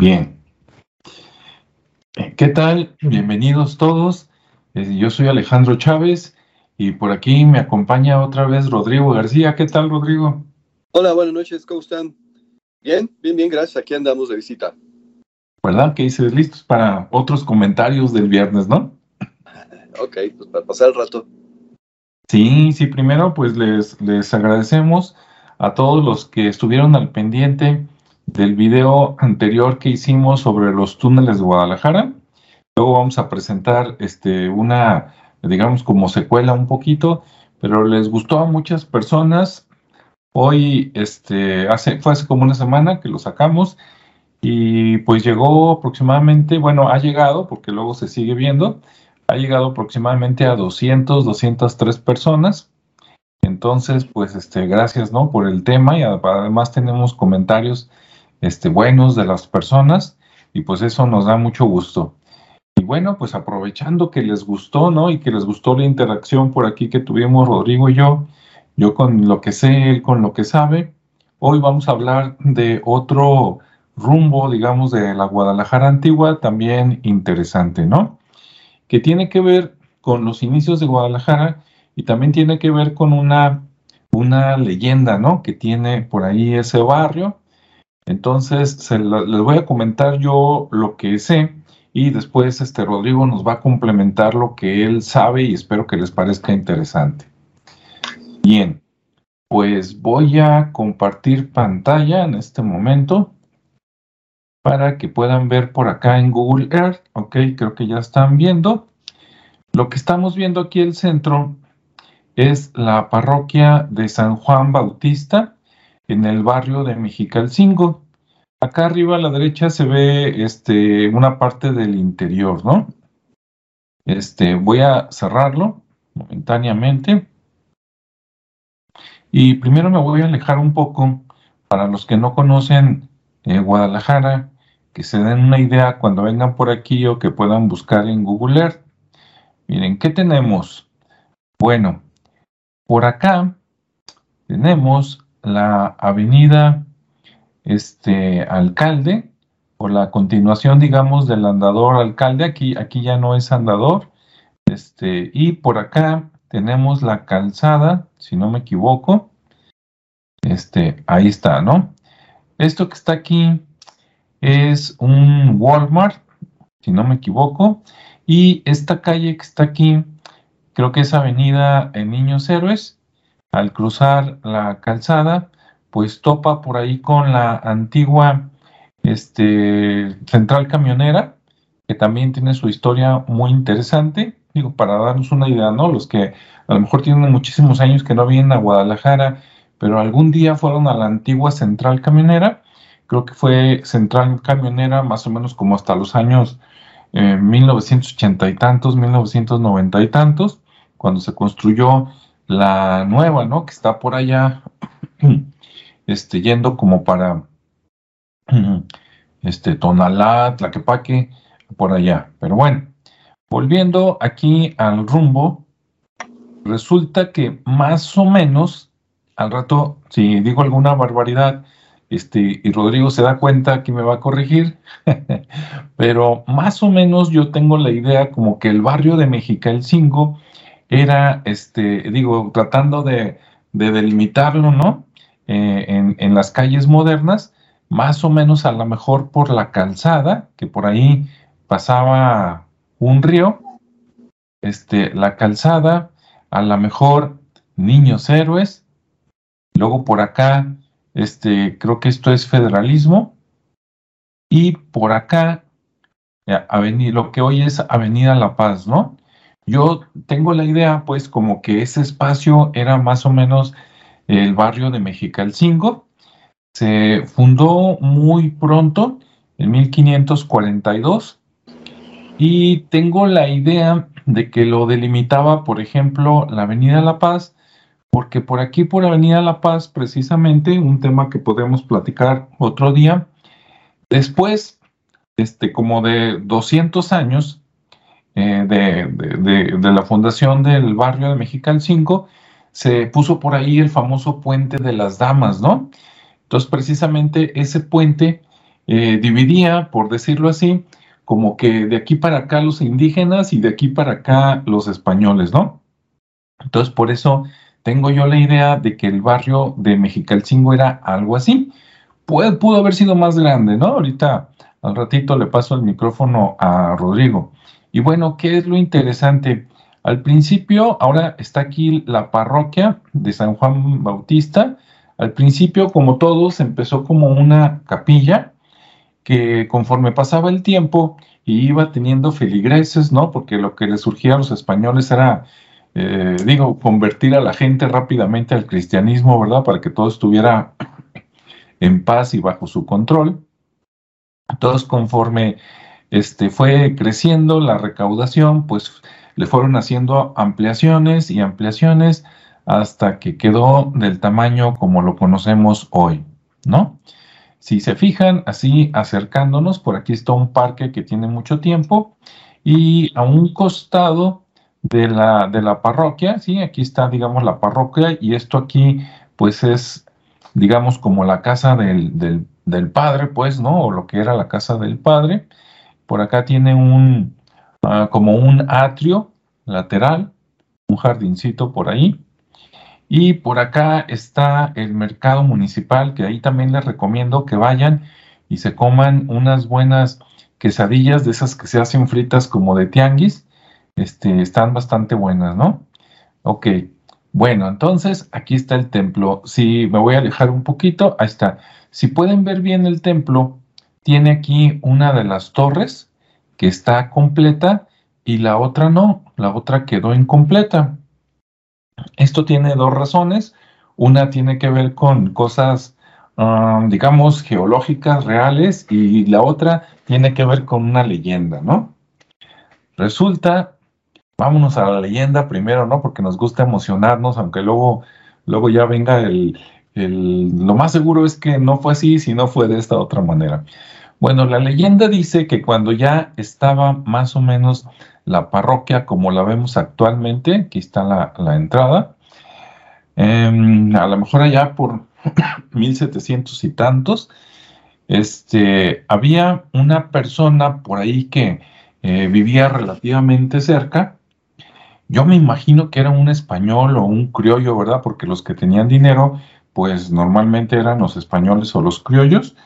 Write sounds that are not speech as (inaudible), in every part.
Bien. ¿Qué tal? Bienvenidos todos. Eh, yo soy Alejandro Chávez y por aquí me acompaña otra vez Rodrigo García. ¿Qué tal, Rodrigo? Hola, buenas noches. ¿Cómo están? Bien, bien, bien, gracias. Aquí andamos de visita. ¿Verdad? Que dices listos para otros comentarios del viernes, ¿no? (laughs) Ok, pues para pasar el rato. Sí, sí, primero pues les, les agradecemos a todos los que estuvieron al pendiente del video anterior que hicimos sobre los túneles de Guadalajara. Luego vamos a presentar este, una, digamos, como secuela un poquito, pero les gustó a muchas personas. Hoy, este, hace, fue hace como una semana que lo sacamos y pues llegó aproximadamente, bueno, ha llegado, porque luego se sigue viendo, ha llegado aproximadamente a 200, 203 personas. Entonces, pues, este, gracias, ¿no? Por el tema y además tenemos comentarios, este, buenos de las personas y pues eso nos da mucho gusto. Y bueno, pues aprovechando que les gustó, ¿no? Y que les gustó la interacción por aquí que tuvimos Rodrigo y yo, yo con lo que sé, él con lo que sabe, hoy vamos a hablar de otro rumbo, digamos, de la Guadalajara antigua, también interesante, ¿no? Que tiene que ver con los inicios de Guadalajara y también tiene que ver con una, una leyenda, ¿no? Que tiene por ahí ese barrio. Entonces, les voy a comentar yo lo que sé y después este Rodrigo nos va a complementar lo que él sabe y espero que les parezca interesante. Bien, pues voy a compartir pantalla en este momento para que puedan ver por acá en Google Earth. Ok, creo que ya están viendo. Lo que estamos viendo aquí el centro es la parroquia de San Juan Bautista en el barrio de Mexicalcingo. Acá arriba a la derecha se ve este, una parte del interior, ¿no? Este, voy a cerrarlo momentáneamente. Y primero me voy a alejar un poco para los que no conocen eh, Guadalajara, que se den una idea cuando vengan por aquí o que puedan buscar en Google Earth. Miren, ¿qué tenemos? Bueno, por acá tenemos la avenida este alcalde, por la continuación, digamos, del andador alcalde, aquí, aquí ya no es andador, este, y por acá tenemos la calzada, si no me equivoco, este, ahí está, ¿no? Esto que está aquí es un Walmart, si no me equivoco, y esta calle que está aquí, creo que es Avenida Niños Héroes, al cruzar la calzada, pues topa por ahí con la antigua este, central camionera, que también tiene su historia muy interesante. Digo, para darnos una idea, ¿no? Los que a lo mejor tienen muchísimos años que no vienen a Guadalajara, pero algún día fueron a la antigua central camionera. Creo que fue central camionera más o menos como hasta los años 1980 eh, y tantos, 1990 y tantos, cuando se construyó la nueva, ¿no? Que está por allá (clears throat) este, yendo como para (clears throat) este, Tonalá, Tlaquepaque, por allá. Pero bueno, volviendo aquí al rumbo, resulta que más o menos, al rato, si digo alguna barbaridad, este, y Rodrigo se da cuenta que me va a corregir, (laughs) pero más o menos yo tengo la idea como que el barrio de Mexicalcingo era, este, digo, tratando de, de delimitarlo, ¿no? Eh, en, las calles modernas, más o menos a lo mejor por la calzada, que por ahí pasaba un río, este, la calzada, a lo mejor niños héroes, luego por acá, este, creo que esto es federalismo, y por acá, avenida, lo que hoy es Avenida La Paz, ¿no? Yo tengo la idea, pues, como que ese espacio era más o menos el barrio de Mexicalcingo. Se fundó muy pronto, en 1542, y tengo la idea de que lo delimitaba, por ejemplo, la Avenida La Paz, porque por aquí, por Avenida La Paz, precisamente, un tema que podemos platicar otro día, después, este, como de 200 años eh, de, de, la fundación del barrio de Mexicalcingo, se puso por ahí el famoso puente de las damas, ¿no? Entonces, precisamente ese puente eh, dividía, por decirlo así, como que de aquí para acá los indígenas y de aquí para acá los españoles, ¿no? Entonces, por eso tengo yo la idea de que el barrio de Mexicalcingo era algo así. Puede, pudo haber sido más grande, ¿no? Ahorita, al ratito le paso el micrófono a Rodrigo. Y bueno, ¿qué es lo interesante? Al principio, ahora está aquí la parroquia de San Juan Bautista. Al principio, como todos, empezó como una capilla que conforme pasaba el tiempo y iba teniendo feligreses, ¿no? Porque lo que les surgía a los españoles era, eh, digo, convertir a la gente rápidamente al cristianismo, ¿verdad? Para que todo estuviera en paz y bajo su control. Entonces, conforme este, fue creciendo la recaudación, pues le fueron haciendo ampliaciones y ampliaciones hasta que quedó del tamaño como lo conocemos hoy, ¿no? Si se fijan, así acercándonos, por aquí está un parque que tiene mucho tiempo y a un costado de la, de la parroquia, ¿sí? Aquí está, digamos, la parroquia y esto aquí, pues es, digamos, como la casa del, del, del padre, pues, ¿no? O lo que era la casa del padre. Por acá tiene un, Ah, como un atrio lateral, un jardincito por ahí. Y por acá está el mercado municipal, que ahí también les recomiendo que vayan y se coman unas buenas quesadillas de esas que se hacen fritas como de tianguis. Este, están bastante buenas, ¿no? Ok, bueno, entonces aquí está el templo. Si me voy a alejar un poquito, ahí está. Si pueden ver bien el templo, tiene aquí una de las torres que está completa y la otra no, la otra quedó incompleta. Esto tiene dos razones. Una tiene que ver con cosas, um, digamos, geológicas reales y la otra tiene que ver con una leyenda, ¿no? Resulta, vámonos a la leyenda primero, ¿no? Porque nos gusta emocionarnos, aunque luego, luego ya venga el, lo más seguro es que no fue así, sino fue de esta otra manera. Bueno, la leyenda dice que cuando ya estaba más o menos la parroquia como la vemos actualmente, aquí está la, entrada, em, a lo mejor allá por (clears throat) 1700 y tantos, este, había una persona por ahí que eh, vivía relativamente cerca. Yo me imagino que era un español o un criollo, ¿verdad? Porque los que tenían dinero, pues normalmente eran los españoles o los criollos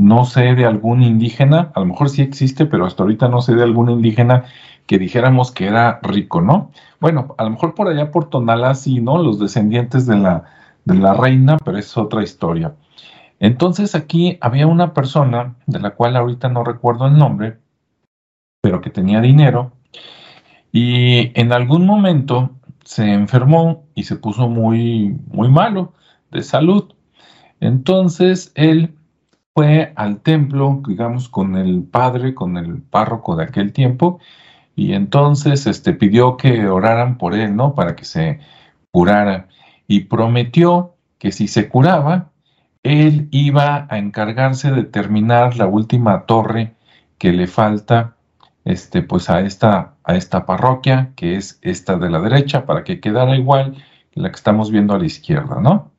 no sé de algún indígena, a lo mejor sí existe, pero hasta ahorita no sé de algún indígena que dijéramos que era rico, ¿no? Bueno, a lo mejor por allá por Tonalá sí, ¿no? Los descendientes de la, de la reina, pero es otra historia. Entonces aquí había una persona, de la cual ahorita no recuerdo el nombre, pero que tenía dinero, y en algún momento se enfermó y se puso muy, muy malo de salud. Entonces él fue al templo, digamos, con el padre, con el párroco de aquel tiempo, y entonces este, pidió que oraran por él, ¿no? Para que se curara. Y prometió que si se curaba, él iba a encargarse de terminar la última torre que le falta este, pues a esta, a esta parroquia, que es esta de la derecha, para que quedara igual que la que estamos viendo a la izquierda, ¿no?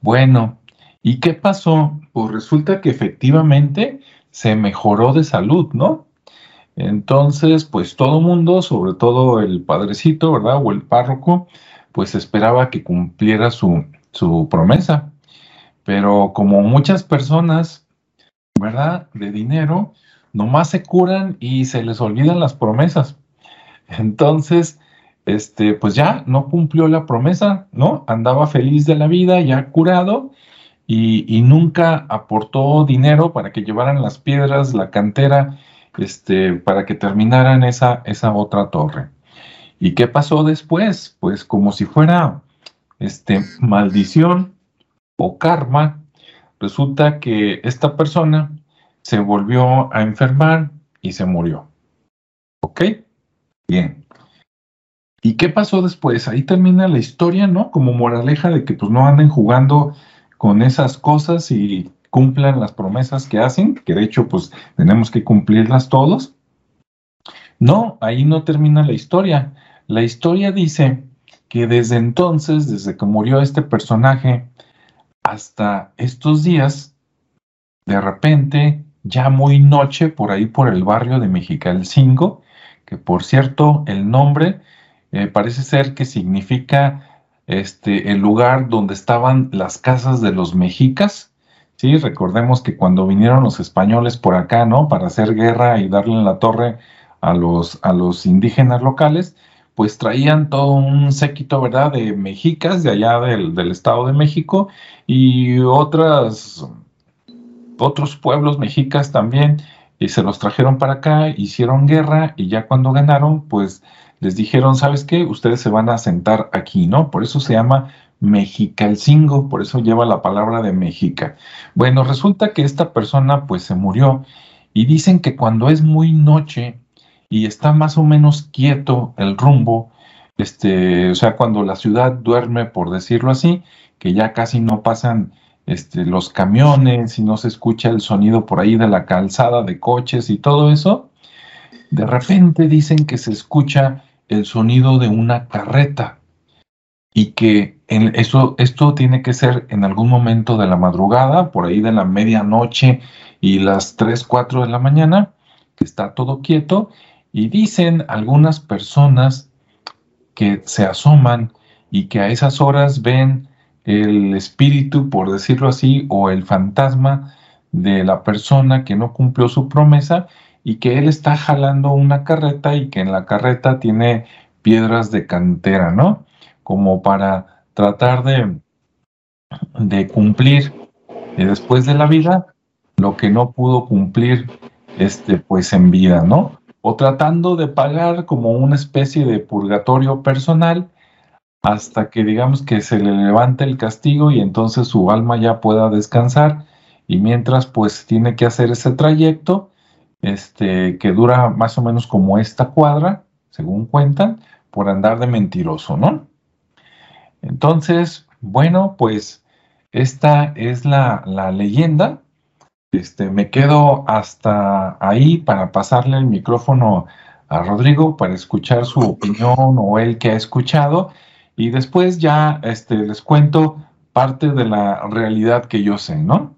Bueno, ¿Y qué pasó? Pues resulta que efectivamente se mejoró de salud, ¿no? Entonces, pues todo mundo, sobre todo el padrecito, ¿verdad? O el párroco, pues esperaba que cumpliera su, su promesa. Pero como muchas personas, ¿verdad? De dinero, nomás se curan y se les olvidan las promesas. Entonces, este, pues ya no cumplió la promesa, ¿no? Andaba feliz de la vida, ya curado, y, nunca aportó dinero para que llevaran las piedras, la cantera, este, para que terminaran esa, esa otra torre. ¿Y qué pasó después? Pues como si fuera este, maldición o karma, resulta que esta persona se volvió a enfermar y se murió. ¿Ok? Bien. ¿Y qué pasó después? Ahí termina la historia, ¿no? Como moraleja de que pues no anden jugando con esas cosas y cumplan las promesas que hacen, que de hecho pues tenemos que cumplirlas todos. No, ahí no termina la historia. La historia dice que desde entonces, desde que murió este personaje, hasta estos días, de repente, ya muy noche, por ahí por el barrio de Mexicalcingo, que por cierto, el nombre eh, parece ser que significa este, el lugar donde estaban las casas de los mexicas. Sí, recordemos que cuando vinieron los españoles por acá, ¿no? Para hacer guerra y darle en la torre a los, a los indígenas locales, pues traían todo un séquito, ¿verdad?, de mexicas de allá del, Estado de México y otras, otros pueblos mexicas también, y se los trajeron para acá, hicieron guerra y ya cuando ganaron, pues les dijeron, ¿sabes qué? Ustedes se van a sentar aquí, ¿no? Por eso se llama Mexicalcingo, por eso lleva la palabra de Mexica. Bueno, resulta que esta persona pues se murió y dicen que cuando es muy noche, y está más o menos quieto el rumbo, este, o sea, cuando la ciudad duerme, por decirlo así, que ya casi no pasan este, los camiones y no se escucha el sonido por ahí de la calzada de coches y todo eso, de repente dicen que se escucha el sonido de una carreta y que eso, esto tiene que ser en algún momento de la madrugada, por ahí de la medianoche y las 3, 4 de la mañana, que está todo quieto y dicen algunas personas que se asoman y que a esas horas ven el espíritu, por decirlo así, o el fantasma de la persona que no cumplió su promesa y que él está jalando una carreta y que en la carreta tiene piedras de cantera, ¿no? Como para tratar de, de cumplir después de la vida lo que no pudo cumplir este, pues en vida, ¿no? o tratando de pagar como una especie de purgatorio personal hasta que digamos que se le levante el castigo y entonces su alma ya pueda descansar. Y mientras pues tiene que hacer ese trayecto este que dura más o menos como esta cuadra según cuentan por andar de mentiroso no entonces bueno pues esta es la, la leyenda. Este, me quedo hasta ahí para pasarle el micrófono a Rodrigo para escuchar su opinión o él que ha escuchado y después ya este, les cuento parte de la realidad que yo sé, ¿no?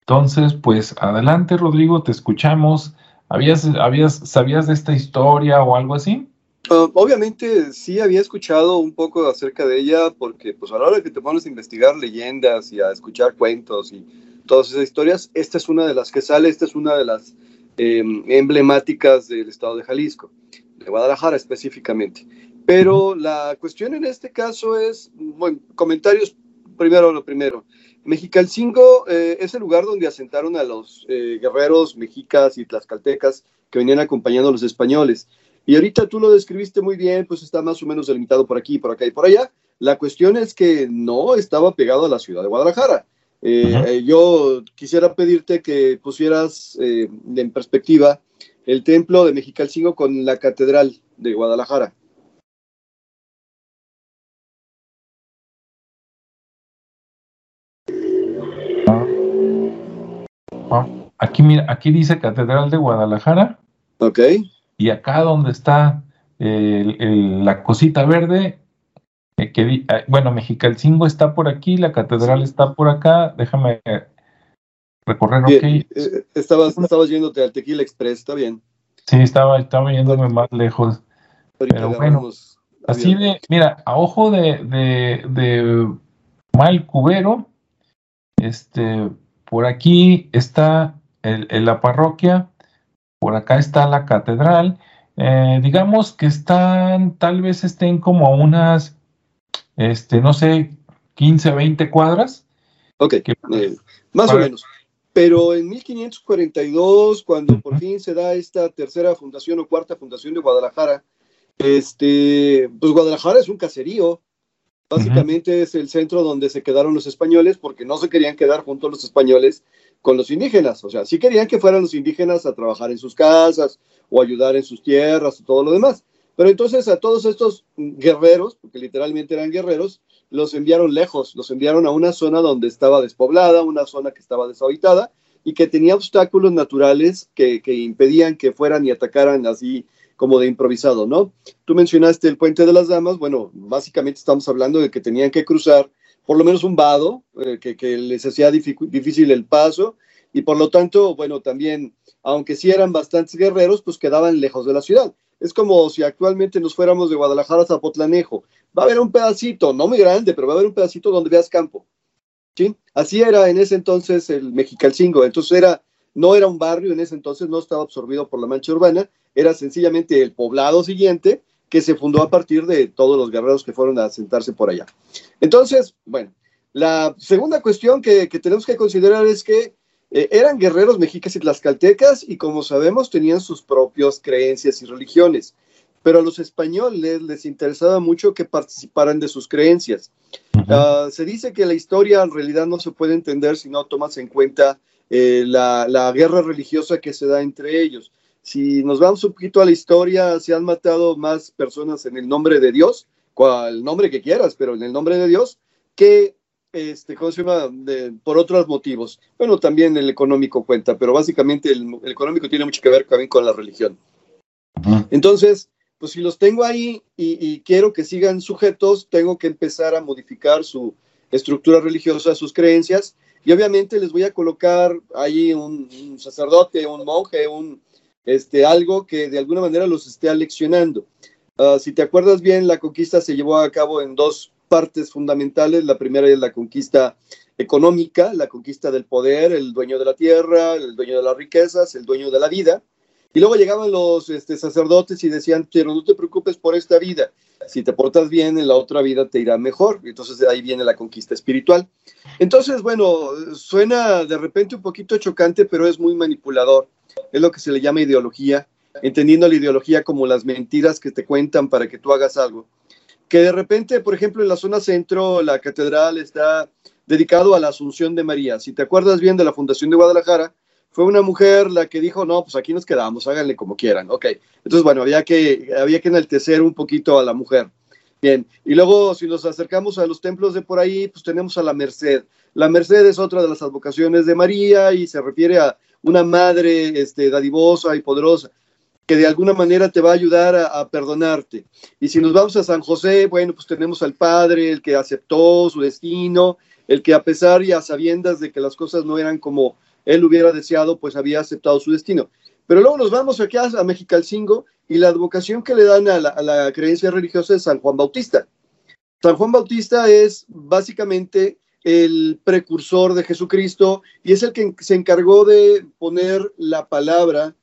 Entonces, pues adelante Rodrigo, te escuchamos. ¿Habías, habías, ¿Sabías de esta historia o algo así? Uh, obviamente sí había escuchado un poco acerca de ella porque pues a la hora que te pones a investigar leyendas y a escuchar cuentos y todas esas historias. Esta es una de las que sale, esta es una de las em, emblemáticas del estado de Jalisco, de Guadalajara específicamente. Pero la cuestión en este caso es, bueno, comentarios, primero lo primero. Mexicalcingo eh, es el lugar donde asentaron a los eh, guerreros mexicas y tlaxcaltecas que venían acompañando a los españoles. Y ahorita tú lo describiste muy bien, pues está más o menos delimitado por aquí, por acá y por allá. La cuestión es que no estaba pegado a la ciudad de Guadalajara. Eh, eh, yo quisiera pedirte que pusieras en perspectiva el templo de Mexicalcingo con la catedral de Guadalajara. Aquí, mira, aquí dice Catedral de Guadalajara. Ok. Y acá donde está la cosita verde eh, que, ah, bueno, Mexicalcingo está por aquí, la catedral está por acá, déjame recorrer, ok. Eh, estabas, estabas yéndote al Tequila Express, está bien. Sí, estaba, estaba yéndome más lejos. Pero bueno, así de, mira, a ojo de, de, de mal cubero, este, por aquí está el, la parroquia, por acá está la catedral. Eh, digamos que están, tal vez estén como unas este, no sé, 15, 20 cuadras. Ok, eh, más o menos. Pero en 1542, cuando por fin se da esta tercera fundación o cuarta fundación de Guadalajara, este, pues Guadalajara es un caserío. Básicamente es el centro donde se quedaron los españoles porque no se querían quedar junto a los españoles con los indígenas. O sea, sí querían que fueran los indígenas a trabajar en sus casas o ayudar en sus tierras y todo lo demás. Pero entonces a todos estos guerreros, porque literalmente eran guerreros, los enviaron lejos, los enviaron a una zona donde estaba despoblada, una zona que estaba deshabitada y que tenía obstáculos naturales que, impedían que fueran y atacaran así como de improvisado, ¿no? Tú mencionaste el puente de las damas, bueno, básicamente estamos hablando de que tenían que cruzar por lo menos un vado eh, que, les hacía difícil el paso y por lo tanto, bueno, también, aunque sí eran bastantes guerreros, pues quedaban lejos de la ciudad. Es como si actualmente nos fuéramos de Guadalajara a Zapotlanejo. Va a haber un pedacito, no muy grande, pero va a haber un pedacito donde veas campo. ¿sí? Así era en ese entonces el Mexicalcingo. Entonces era, no era un barrio en ese entonces, no estaba absorbido por la mancha urbana, era sencillamente el poblado siguiente que se fundó a partir de todos los guerreros que fueron a sentarse por allá. Entonces, bueno, la segunda cuestión que, tenemos que considerar es que eh, eran guerreros mexicas y tlaxcaltecas y como sabemos tenían sus propias creencias y religiones, pero a los españoles les interesaba mucho que participaran de sus creencias. Ah, se dice que la historia en realidad no se puede entender si no tomas en cuenta eh, la, la guerra religiosa que se da entre ellos si nos vamos un poquito a la historia, se han matado más personas en el nombre de Dios, cual nombre que quieras, pero en el nombre de Dios, que, este, ¿cómo se llama?, por otros motivos. Bueno, también el económico cuenta, pero básicamente el, económico tiene mucho que ver también con la religión. Entonces, pues si los tengo ahí y, quiero que sigan sujetos, tengo que empezar a modificar su estructura religiosa, sus creencias, y obviamente les voy a colocar ahí un sacerdote, un monje, un, este, algo que de alguna manera los esté aleccionando. Ah, si te acuerdas bien, la conquista se llevó a cabo en dos partes fundamentales. La primera es la conquista económica, la conquista del poder, el dueño de la tierra, el dueño de las riquezas, el dueño de la vida. Y luego llegaban los este, sacerdotes y decían, pero no te preocupes por esta vida, si te portas bien, en la otra vida te irá mejor. Entonces de ahí viene la conquista espiritual. Entonces, bueno, suena de repente un poquito chocante, pero es muy manipulador es lo que se le llama ideología, entendiendo la ideología como las mentiras que te cuentan para que tú hagas algo. Que de repente, por ejemplo, en la zona centro, la catedral está dedicado a la Asunción de María. Si te acuerdas bien de la Fundación de Guadalajara, fue una mujer la que dijo, no, pues aquí nos quedamos, háganle como quieran. Ok, entonces, bueno, había que, había que enaltecer un poquito a la mujer. Bien, y luego si nos acercamos a los templos de por ahí, pues tenemos a la Merced. La Merced es otra de las advocaciones de María y se refiere a una madre este, dadivosa y poderosa que de alguna manera te va a ayudar a, perdonarte. Y si nos vamos a San José, bueno, pues tenemos al Padre, el que aceptó su destino, el que a pesar y a sabiendas de que las cosas no eran como él hubiera deseado, pues había aceptado su destino. Pero luego nos vamos aquí a, Mexicalcingo y la advocación que le dan a la, a la creencia religiosa de San Juan Bautista. San Juan Bautista es básicamente el precursor de Jesucristo y es el que se encargó de poner la palabra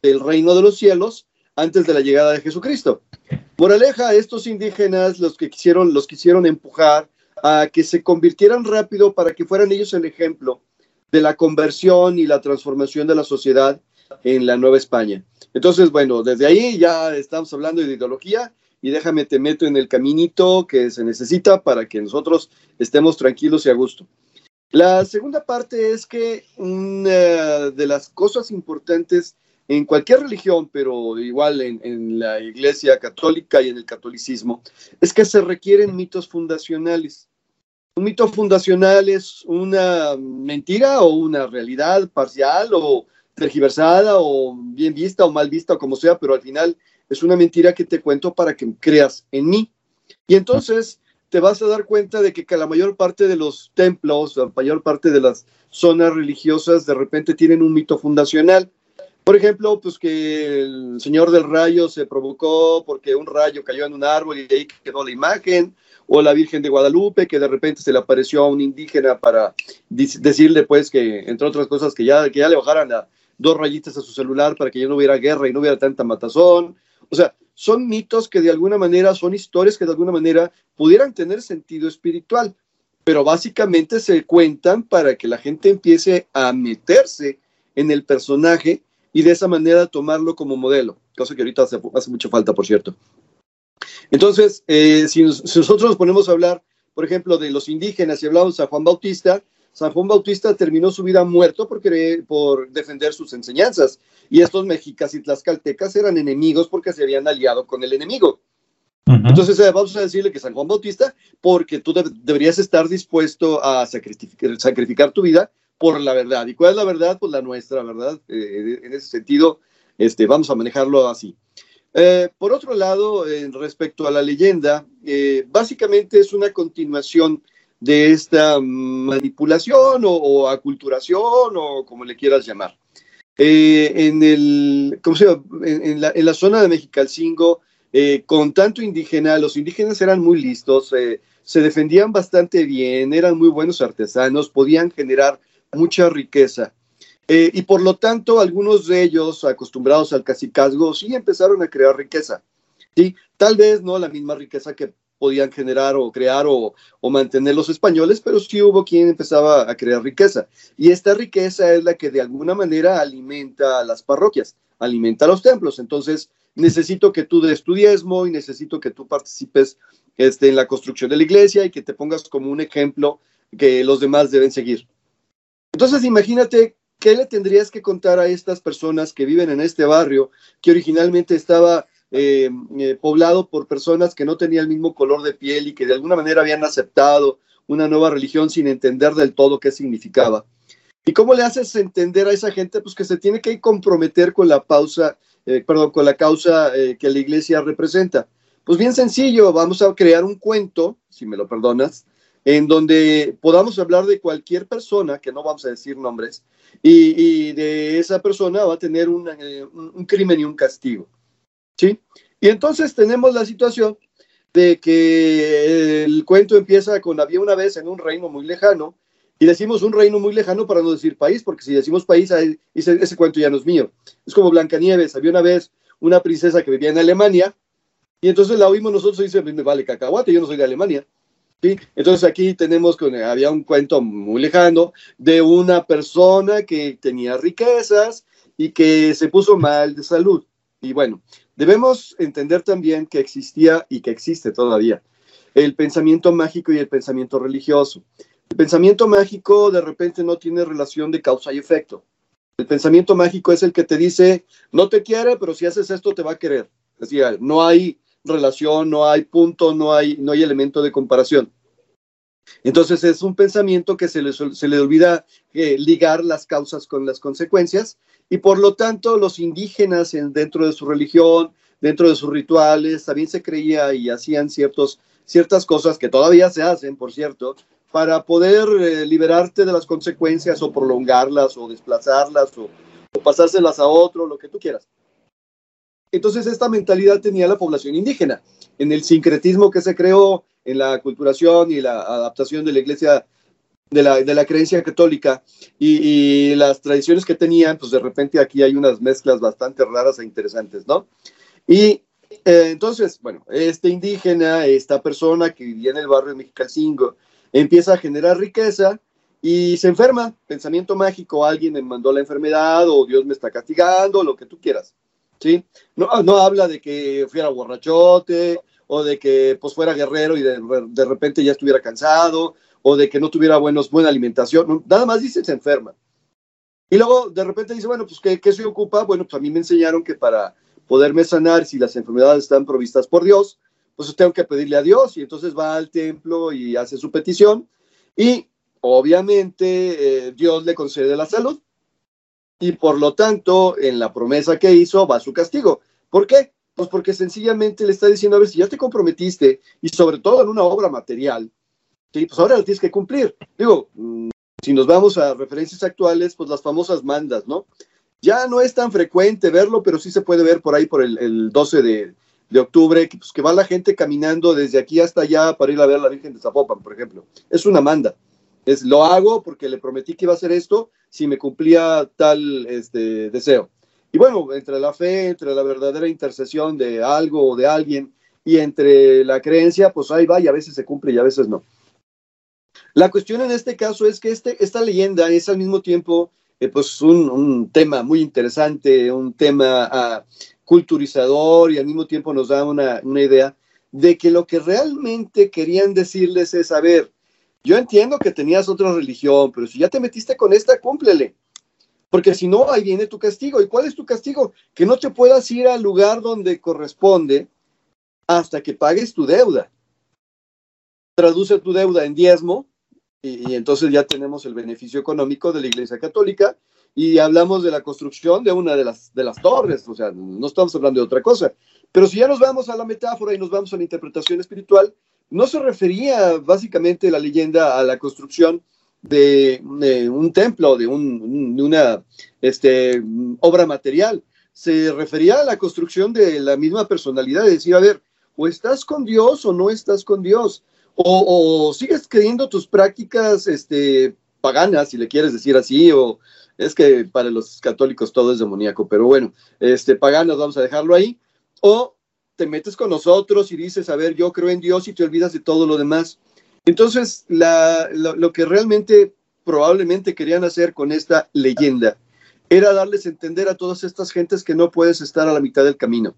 del reino de los cielos antes de la llegada de Jesucristo. Moraleja, estos indígenas los que quisieron, los quisieron empujar a que se convirtieran rápido para que fueran ellos el ejemplo de la conversión y la transformación de la sociedad en la Nueva España. Entonces, bueno, desde ahí ya estamos hablando de ideología y déjame te meto en el caminito que se necesita para que nosotros estemos tranquilos y a gusto. La segunda parte es que una de las cosas importantes en cualquier religión, pero igual en, en, la iglesia católica y en el catolicismo, es que se requieren mitos fundacionales. Un mito fundacional es una mentira o una realidad parcial o tergiversada o bien vista o mal vista o como sea, pero al final es una mentira que te cuento para que creas en mí. Y entonces te vas a dar cuenta de que, la mayor parte de los templos, la mayor parte de las zonas religiosas de repente tienen un mito fundacional. Por ejemplo, pues que el Señor del Rayo se provocó porque un rayo cayó en un árbol y ahí quedó la imagen, o la Virgen de Guadalupe que de repente se le apareció a un indígena para decirle pues que, entre otras cosas, que ya, que ya le bajaran a dos rayitas a su celular para que ya no hubiera guerra y no hubiera tanta matazón, o sea, son mitos que de alguna manera, son historias que de alguna manera pudieran tener sentido espiritual, pero básicamente se cuentan para que la gente empiece a meterse en el personaje y de esa manera tomarlo como modelo, cosa que ahorita hace, hace mucha falta, por cierto. Entonces, eh, si, nosotros nos ponemos a hablar, por ejemplo, de los indígenas y hablamos a Juan Bautista, San Juan Bautista terminó su vida muerto por, por defender sus enseñanzas. Y estos mexicas y tlaxcaltecas eran enemigos porque se habían aliado con el enemigo. Entonces eh, vamos a decirle que San Juan Bautista, porque tú deberías estar dispuesto a sacrificar, tu vida por la verdad. ¿Y cuál es la verdad? Pues la nuestra, ¿verdad? Eh, en ese sentido, este, vamos a manejarlo así. Eh, por otro lado, respecto a la leyenda, básicamente es una continuación de esta manipulación o, aculturación o como le quieras llamar. Eh, en, el, ¿cómo se llama? En, la, en, la, zona de Mexicalcingo, eh, con tanto indígena, los indígenas eran muy listos, eh, se defendían bastante bien, eran muy buenos artesanos, podían generar mucha riqueza. y por lo tanto, algunos de ellos, acostumbrados al cacicazgo, sí empezaron a crear riqueza. ¿sí? Tal vez no la misma riqueza que podían generar o crear o, mantener los españoles, pero sí hubo quien empezaba a crear riqueza. Y esta riqueza es la que de alguna manera alimenta a las parroquias, alimenta a los templos. Entonces, necesito que tú des tu diezmo y necesito que tú participes este, en la construcción de la iglesia y que te pongas como un ejemplo que los demás deben seguir. Entonces, imagínate qué le tendrías que contar a estas personas que viven en este barrio que originalmente estaba eh, eh, poblado por personas que no tenían el mismo color de piel y que de alguna manera habían aceptado una nueva religión sin entender del todo qué significaba. ¿Y cómo le haces entender a esa gente? Pues que se tiene que comprometer con la pausa, eh, con la causa que la iglesia representa. Pues bien sencillo, vamos a crear un cuento, si me lo perdonas, en donde podamos hablar de cualquier persona, que no vamos a decir nombres, y, de esa persona va a tener un crimen y un castigo. ¿sí? Y entonces tenemos la situación de que el cuento empieza con había una vez en un reino muy lejano, y decimos un reino muy lejano para no decir país, porque si decimos país, ese, ese cuento ya no es mío. Es como Blancanieves, había una vez una princesa que vivía en Alemania, y entonces la oímos nosotros y dice, vale cacahuate, yo no soy de Alemania. ¿Sí? Entonces aquí tenemos que había un cuento muy lejano de una persona que tenía riquezas y que se puso mal de salud. Y bueno, Debemos entender también que existía y que existe todavía el pensamiento mágico y el pensamiento religioso. El pensamiento mágico de repente no tiene relación de causa y efecto. El pensamiento mágico es el que te dice, no te quiere, pero si haces esto te va a querer. Es decir, no hay relación, no hay punto, no hay, no hay elemento de comparación. Entonces es un pensamiento que se le, se le olvida eh, ligar las causas con las consecuencias y por lo tanto los indígenas dentro de su religión, dentro de sus rituales, también se creía y hacían ciertos, ciertas cosas que todavía se hacen, por cierto, para poder eh, liberarte de las consecuencias o prolongarlas o desplazarlas o, o pasárselas a otro, lo que tú quieras. Entonces esta mentalidad tenía la población indígena. En el sincretismo que se creó en la culturación y la adaptación de la iglesia, de la, creencia católica y, las tradiciones que tenían, pues de repente aquí hay unas mezclas bastante raras e interesantes, ¿no? Y eh, entonces, bueno, este indígena, esta persona que vivía en el barrio de Mexicalcingo, empieza a generar riqueza y se enferma, pensamiento mágico, alguien me mandó la enfermedad o Dios me está castigando, lo que tú quieras, ¿sí? No, no habla de que fuera borrachote o de que pues fuera guerrero y de, repente ya estuviera cansado, o de que no tuviera buenos, buena alimentación, nada más dice se enferma. Y luego de repente dice, bueno, pues ¿qué, ¿qué se ocupa? Bueno, pues a mí me enseñaron que para poderme sanar, si las enfermedades están provistas por Dios, pues tengo que pedirle a Dios y entonces va al templo y hace su petición y obviamente eh, Dios le concede la salud y por lo tanto en la promesa que hizo va su castigo. ¿Por qué? Pues porque sencillamente le está diciendo, a ver, si ya te comprometiste, y sobre todo en una obra material, ¿sí? pues ahora lo tienes que cumplir. Digo, mm, si nos vamos a referencias actuales, pues las famosas mandas, ¿no? Ya no es tan frecuente verlo, pero sí se puede ver por ahí por el, 12 de, octubre, que, pues, que va la gente caminando desde aquí hasta allá para ir a ver la Virgen de Zapopan, por ejemplo. Es una manda. Es, lo hago porque le prometí que iba a hacer esto si me cumplía tal este, deseo. Y bueno, entre la fe, entre la verdadera intercesión de algo o de alguien y entre la creencia, pues ahí va y a veces se cumple y a veces no. La cuestión en este caso es que este, esta leyenda es al mismo tiempo eh, pues un, tema muy interesante, un tema ah, culturizador y al mismo tiempo nos da una, una idea de que lo que realmente querían decirles es, a ver, yo entiendo que tenías otra religión, pero si ya te metiste con esta, cúmplele porque si no, ahí viene tu castigo. ¿Y cuál es tu castigo? Que no te puedas ir al lugar donde corresponde hasta que pagues tu deuda. Traduce tu deuda en diezmo y, entonces ya tenemos el beneficio económico de la Iglesia Católica y hablamos de la construcción de una de las, de las torres, o sea, no estamos hablando de otra cosa. Pero si ya nos vamos a la metáfora y nos vamos a la interpretación espiritual, no se refería básicamente la leyenda a la construcción de, un templo, de, una este, obra material. Se refería a la construcción de la misma personalidad, de decir, a ver, o estás con Dios o no estás con Dios, o, sigues creyendo tus prácticas este, paganas, si le quieres decir así, o es que para los católicos todo es demoníaco, pero bueno, este, vamos a dejarlo ahí, o te metes con nosotros y dices, a ver, yo creo en Dios y te olvidas de todo lo demás. Entonces, lo, que realmente probablemente querían hacer con esta leyenda era darles a entender a todas estas gentes que no puedes estar a la mitad del camino.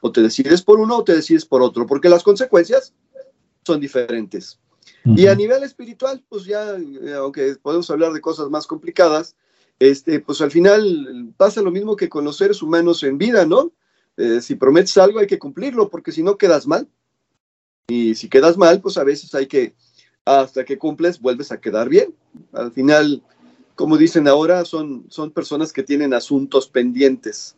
O te decides por uno o te decides por otro, porque las consecuencias son diferentes. Y a nivel espiritual, pues ya, eh, aunque podemos hablar de cosas más complicadas, este, pues al final pasa lo mismo que con los seres humanos en vida, ¿no? Eh, si prometes algo hay que cumplirlo, porque si no quedas mal. Y si quedas mal, pues a veces hay que hasta que cumples vuelves a quedar bien. Al final, como dicen ahora, son, son personas que tienen asuntos pendientes.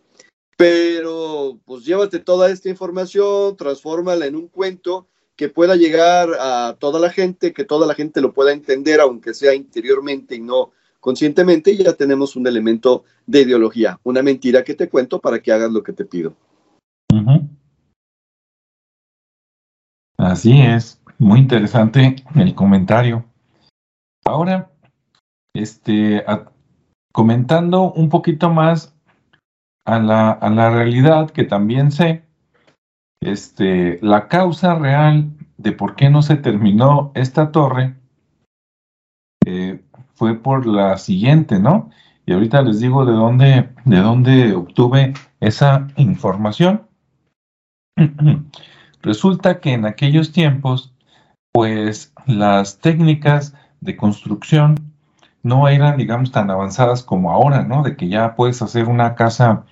Pero pues llévate toda esta información, transfórmala en un cuento que pueda llegar a toda la gente, que toda la gente lo pueda entender, aunque sea interiormente y no conscientemente, y ya tenemos un elemento de ideología, una mentira que te cuento para que hagas lo que te pido. Así es. Muy interesante el comentario. Ahora, este, comentando un poquito más a la, a la, realidad que también sé, este, la causa real de por qué no se terminó esta torre eh, fue por la siguiente, ¿no? Y ahorita les digo de dónde, de dónde obtuve esa información. (clears throat) Resulta que en aquellos tiempos pues las técnicas de construcción no eran, digamos, tan avanzadas como ahora, ¿no? De que ya puedes hacer una casa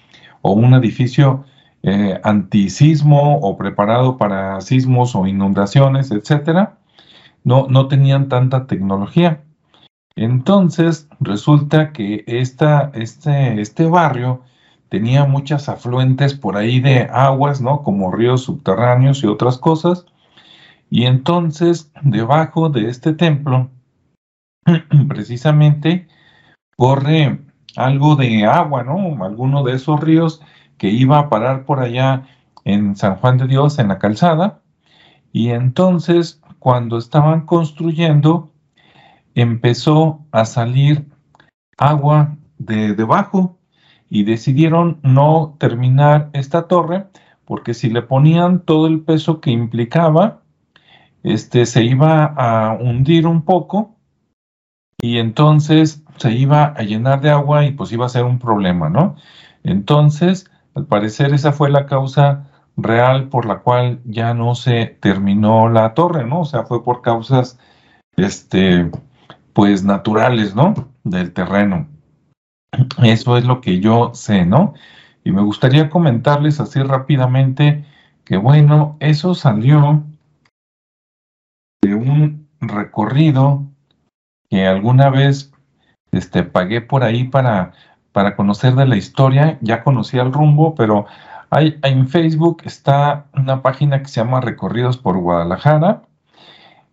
o un edificio eh, antisismo o preparado para sismos o inundaciones, etcétera. No, no tenían tanta tecnología. Entonces, resulta que esta, este, este barrio tenía muchas afluentes por ahí de aguas, ¿no? Como ríos subterráneos y otras cosas y entonces, debajo de este templo, (clears throat) precisamente, corre algo de agua, ¿no? Alguno de esos ríos que iba a parar por allá en San Juan de Dios, en la calzada. Y entonces, cuando estaban construyendo, empezó a salir agua de debajo y decidieron no terminar esta torre porque si le ponían todo el peso que implicaba, este, se iba a hundir un poco y entonces se iba a llenar de agua y pues iba a ser un problema, ¿no? Entonces, al parecer esa fue la causa real por la cual ya no se terminó la torre, ¿no? O sea, fue por causas, este, pues naturales, ¿no? Del terreno. Eso es lo que yo sé, ¿no? Y me gustaría comentarles así rápidamente que, bueno, eso salió de un recorrido que alguna vez este, pagué por ahí para, para conocer de la historia, ya conocía el rumbo, pero hay, en Facebook está una página que se llama Recorridos por Guadalajara,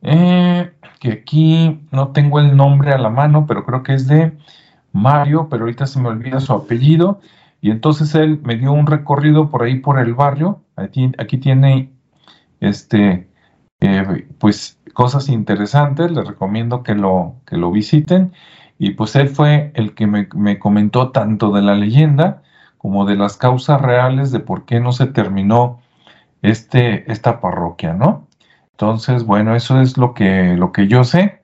eh, que aquí no tengo el nombre a la mano, pero creo que es de Mario, pero ahorita se me olvida su apellido, y entonces él me dio un recorrido por ahí por el barrio, aquí, aquí tiene este, eh, pues cosas interesantes, les recomiendo que lo, que lo visiten. Y pues él fue el que me, me, comentó tanto de la leyenda como de las causas reales de por qué no se terminó este, esta parroquia, ¿no? Entonces, bueno, eso es lo que, lo que yo sé.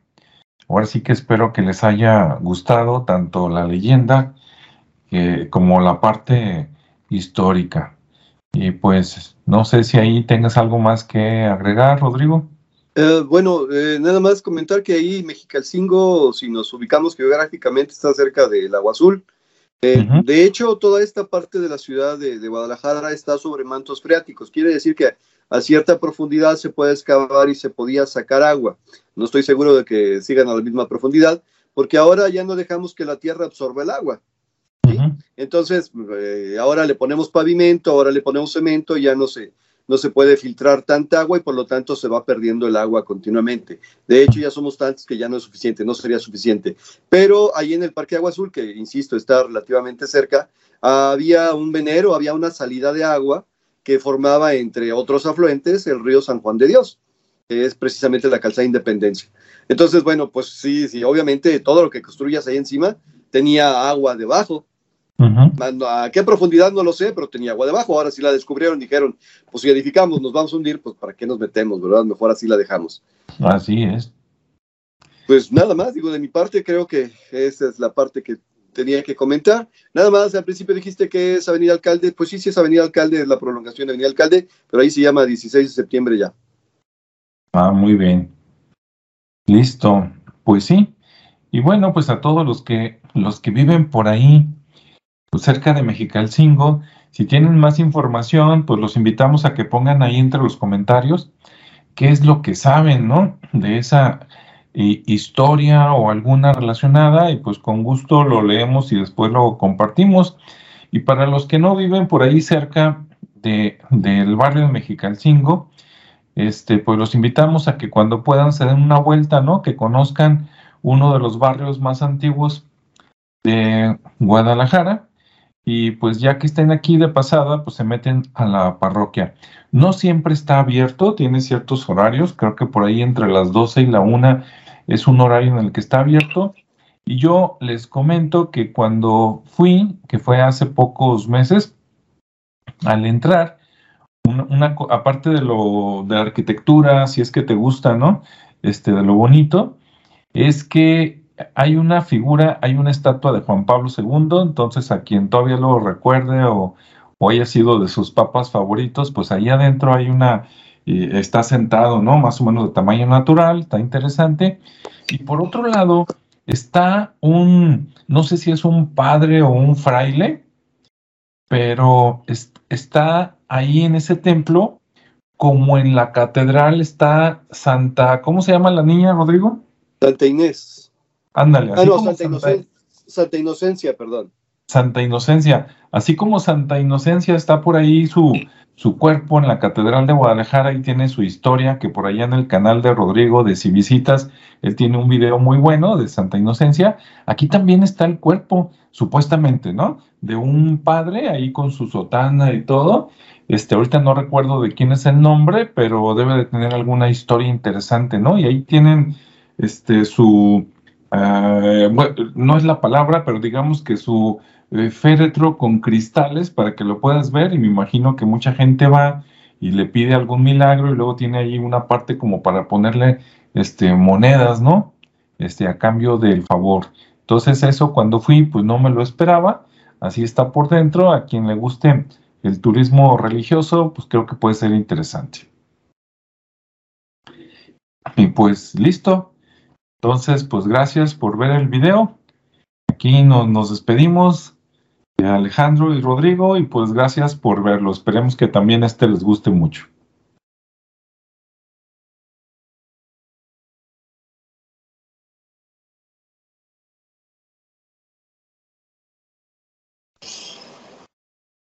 Ahora sí que espero que les haya gustado tanto la leyenda como la parte histórica. Y pues no sé si ahí tengas algo más que agregar, Rodrigo. Eh, bueno, eh, nada más comentar que ahí Mexicalcingo, si nos ubicamos geográficamente, está cerca del Agua Azul. Eh, de hecho, toda esta parte de la ciudad de, Guadalajara está sobre mantos freáticos. Quiere decir que a cierta profundidad se puede excavar y se podía sacar agua. No estoy seguro de que sigan a la misma profundidad, porque ahora ya no dejamos que la tierra absorba el agua. Entonces, ahora le ponemos pavimento, ahora le ponemos cemento, ya no se, no se puede filtrar tanta agua y por lo tanto se va perdiendo el agua continuamente. De hecho, ya somos tantos que ya no es suficiente, no sería suficiente. Pero ahí en el Parque Agua Azul, que insisto, está relativamente cerca, había un venero, había una salida de agua que formaba entre otros afluentes el río San Juan de Dios, que es precisamente la calzada Independencia. Entonces, bueno, pues sí, sí, obviamente todo lo que construyas ahí encima tenía agua debajo. A qué profundidad no lo sé, pero tenía agua debajo. Ahora sí la descubrieron, dijeron, pues si edificamos, nos vamos a hundir, pues para qué nos metemos, ¿verdad? Mejor así la dejamos. Así es. Pues nada más, digo, de mi parte creo que esa es la parte que tenía que comentar. Nada más, al principio dijiste que es Avenida Alcalde, pues sí, sí es Avenida Alcalde, es la prolongación de Avenida Alcalde, pero ahí se llama 16 de septiembre ya. Ah, muy bien. Listo, pues sí. Y bueno, pues a todos los que los que viven por ahí, pues cerca de Mexicalcingo, si tienen más información, pues los invitamos a que pongan ahí entre los comentarios qué es lo que saben, ¿no? De esa historia o alguna relacionada y pues con gusto lo leemos y después lo compartimos. Y para los que no viven por ahí cerca de, del barrio de Mexicalcingo, este, pues los invitamos a que cuando puedan se den una vuelta, ¿no? Que conozcan uno de los barrios más antiguos de Guadalajara y pues ya que estén aquí de pasada, pues se meten a la parroquia. No siempre está abierto, tiene ciertos horarios, creo que por ahí entre las 12 y la 1 es un horario en el que está abierto. Y yo les comento que cuando fui, que fue hace pocos meses, al entrar, una, aparte de lo de arquitectura, si es que te gusta, ¿no? Este, de lo bonito, es que hay una figura, hay una estatua de Juan Pablo II, entonces a quien todavía lo recuerde o, haya sido de sus papas favoritos, pues ahí adentro hay una, está sentado, ¿no? Más o menos de tamaño natural, está interesante. Y por otro lado, está un, no sé si es un padre o un fraile, pero está ahí en ese templo, como en la catedral está Santa, ¿cómo se llama la niña, Rodrigo? Santa Inés. Ándale. Ah, no, Santa, Inocencia, Santa Inocencia, perdón. Santa Inocencia. Así como Santa Inocencia está por ahí su, su cuerpo en la Catedral de Guadalajara y tiene su historia, que por allá en el canal de Rodrigo de Si Visitas, él tiene un video muy bueno de Santa Inocencia. Aquí también está el cuerpo, supuestamente, ¿no? De un padre ahí con su sotana y todo. Este, ahorita no recuerdo de quién es el nombre, pero debe de tener alguna historia interesante, ¿no? Y ahí tienen este, su, eh, no es la palabra, pero digamos que su eh, féretro con cristales para que lo puedas ver y me imagino que mucha gente va y le pide algún milagro y luego tiene ahí una parte como para ponerle este, monedas, ¿no? Este, a cambio del favor. Entonces eso cuando fui pues no me lo esperaba, así está por dentro, a quien le guste el turismo religioso pues creo que puede ser interesante. Y pues listo, entonces, pues gracias por ver el video. Aquí nos, despedimos de Alejandro y Rodrigo y pues gracias por verlo. Esperemos que también este les guste mucho.